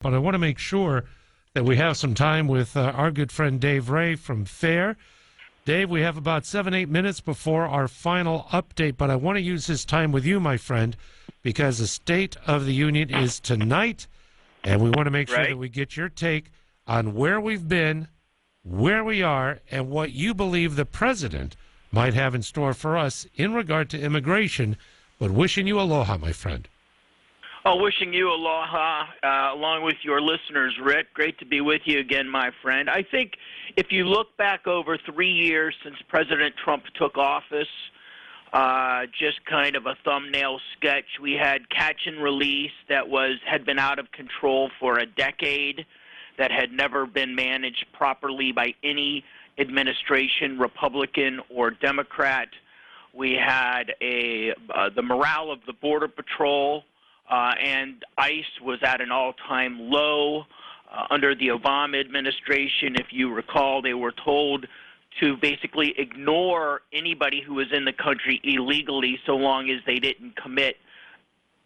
but I want to make sure that we have some time with uh, our good friend Dave Ray from FAIR. Dave, we have about seven, eight minutes before our final update, but I want to use this time with you, my friend, because the State of the Union is tonight, and we want to make sure Right. that we get your take on where we've been, where we are, and what you believe the president might have in store for us in regard to immigration. But wishing you aloha, my friend. Oh, wishing you aloha uh, along with your listeners, Rick. Great to be with you again, my friend. I think if you look back over three years since President Trump took office, uh, just kind of a thumbnail sketch, we had catch and release that was had been out of control for a decade, that had never been managed properly by any administration, Republican or Democrat. We had a uh, the morale of the Border Patrol uh, and ICE was at an all-time low uh, under the Obama administration. If you recall, they were told to basically ignore anybody who was in the country illegally, so long as they didn't commit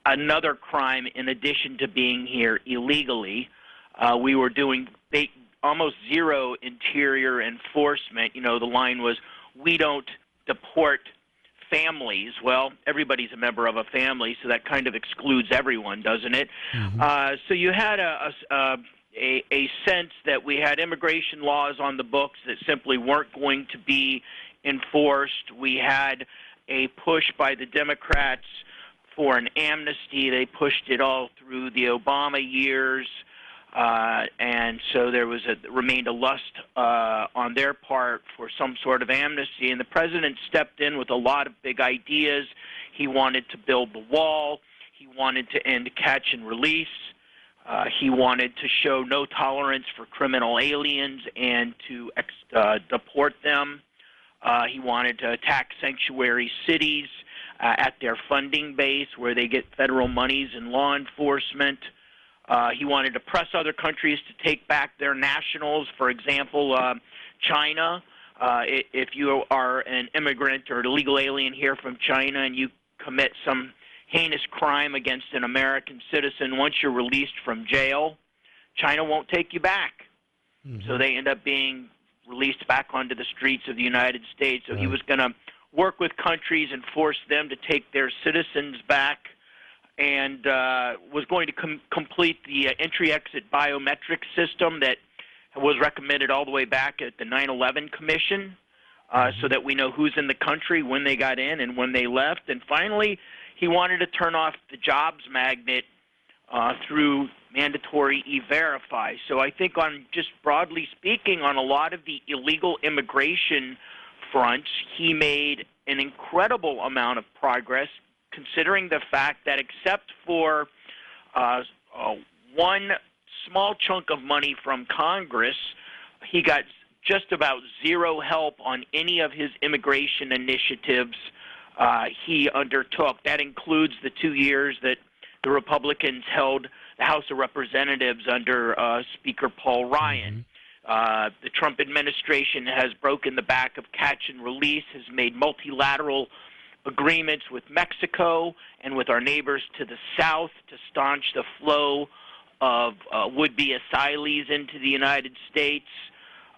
another crime in addition to being here illegally. Uh, we were doing ba- almost zero interior enforcement. You know, the line was, "We don't deport." Families. Well, everybody's a member of a family, so that kind of excludes everyone, doesn't it? Uh, so you had a, a, a, a sense that we had immigration laws on the books that simply weren't going to be enforced. We had a push by the Democrats for an amnesty. They pushed it all through the Obama years. Uh, and so there was a remained a lust uh, on their part for some sort of amnesty. And the president stepped in with a lot of big ideas. He wanted to build the wall. He wanted to end catch and release. Uh, he wanted to show no tolerance for criminal aliens and to ex- uh, deport them. Uh, he wanted to attack sanctuary cities uh, at their funding base where they get federal monies and law enforcement. Uh, he wanted to press other countries to take back their nationals. For example, uh, China. Uh, if you are an immigrant or illegal alien here from China and you commit some heinous crime against an American citizen, once you're released from jail, China won't take you back. So they end up being released back onto the streets of the United States. So he was going to work with countries and force them to take their citizens back and uh, was going to com- complete the uh, entry exit biometric system that was recommended all the way back at the 9 11 Commission uh, so that we know who's in the country, when they got in, and when they left. And finally, he wanted to turn off the jobs magnet uh, through mandatory e-verify. So I think on just broadly speaking, on a lot of the illegal immigration fronts, he made an incredible amount of progress, considering the fact that except for uh, uh, one small chunk of money from Congress, he got just about zero help on any of his immigration initiatives uh, he undertook. That includes the two years that the Republicans held the House of Representatives under uh, Speaker Paul Ryan. Uh, the Trump administration has broken the back of catch and release, has made multilateral agreements with Mexico and with our neighbors to the south to staunch the flow of uh, would be asylees into the United States.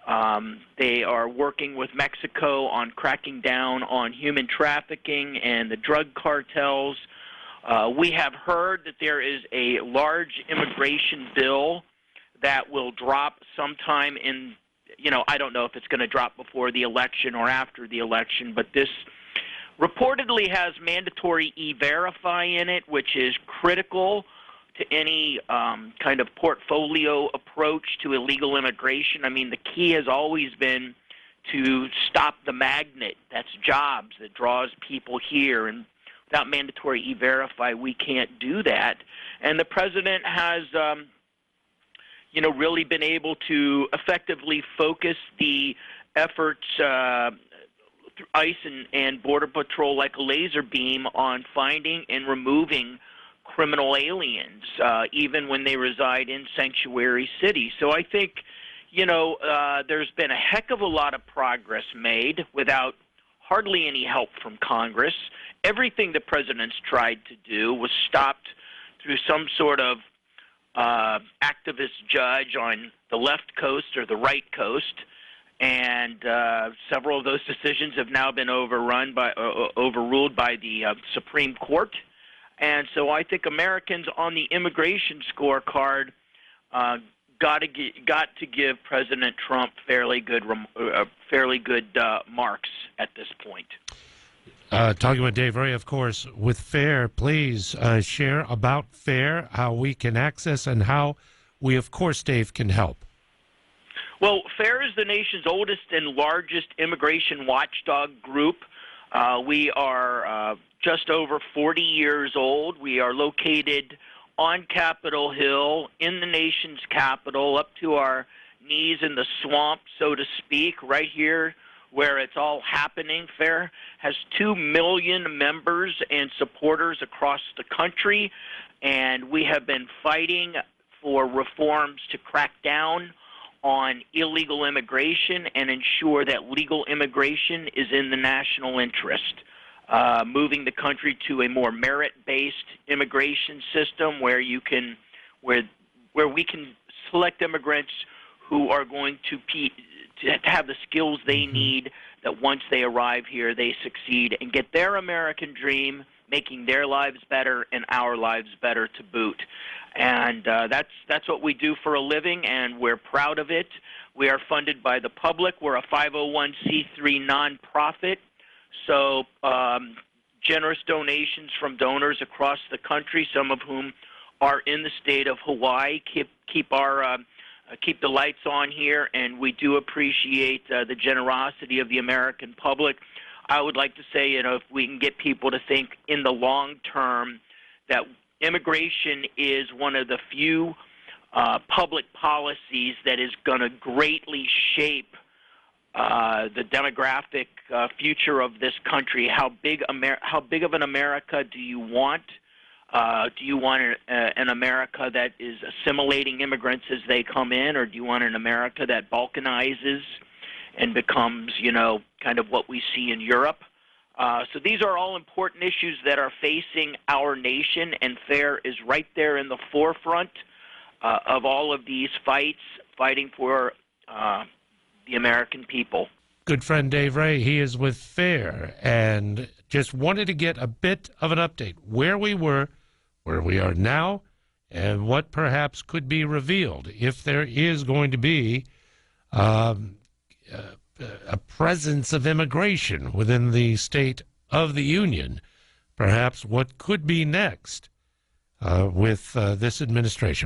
Um, they are working with Mexico on cracking down on human trafficking and the drug cartels. Uh, we have heard that there is a large immigration bill that will drop sometime in, you know, I don't know if it's going to drop before the election or after the election, but this reportedly has mandatory e-verify in it, which is critical to any um, kind of portfolio approach to illegal immigration. I mean, the key has always been to stop the magnet. That's jobs. That draws people here. And without mandatory e-verify we can't do that. And the president has um, you know really been able to effectively focus the efforts uh, ICE and, and Border Patrol like a laser beam on finding and removing criminal aliens, uh, even when they reside in sanctuary cities. So I think, you know, uh, there's been a heck of a lot of progress made without hardly any help from Congress. Everything the president's tried to do was stopped through some sort of uh, activist judge on the left coast or the right coast, and uh, several of those decisions have now been overrun by uh, overruled by the uh, Supreme Court. And so I think Americans on the immigration scorecard uh, got to got to give President Trump fairly good uh, fairly good uh, marks at this point. Uh, talking with Dave Ray, of course, with FAIR, please uh, share about FAIR, how we can access, and how we, of course, Dave, can help. Well, FAIR is the nation's oldest and largest immigration watchdog group. Uh, we are uh, just over 40 years old. We are located on Capitol Hill, in the nation's capital, up to our knees in the swamp, so to speak, right here where it's all happening. FAIR has 2 million members and supporters across the country, and we have been fighting for reforms to crack down on illegal immigration and ensure that legal immigration is in the national interest. Uh, moving the country to a more merit-based immigration system where you can, where where we can select immigrants who are going to, pe- to have the skills they mm-hmm. need that once they arrive here they succeed and get their American dream, making their lives better and our lives better to boot. And uh, that's that's what we do for a living, and we're proud of it. We are funded by the public. We're a 501c3 nonprofit. So um, generous donations from donors across the country, some of whom are in the state of Hawaii, keep keep our uh, keep the lights on here, and we do appreciate uh, the generosity of the American public. I would like to say, you know, if we can get people to think in the long term that immigration is one of the few uh, public policies that is going to greatly shape uh, the demographic uh, future of this country. How big Amer- How big of an America do you want? Uh, do you want a, an America that is assimilating immigrants as they come in, or do you want an America that balkanizes and becomes, you know, kind of what we see in Europe? Uh, so these are all important issues that are facing our nation, and FAIR is right there in the forefront uh, of all of these fights, fighting for uh, the American people. Good friend Dave Ray, he is with FAIR and just wanted to get a bit of an update where we were, where we are now, and what perhaps could be revealed if there is going to be um, a presence of immigration within the state of the Union. Perhaps what could be next uh, with uh, this administration.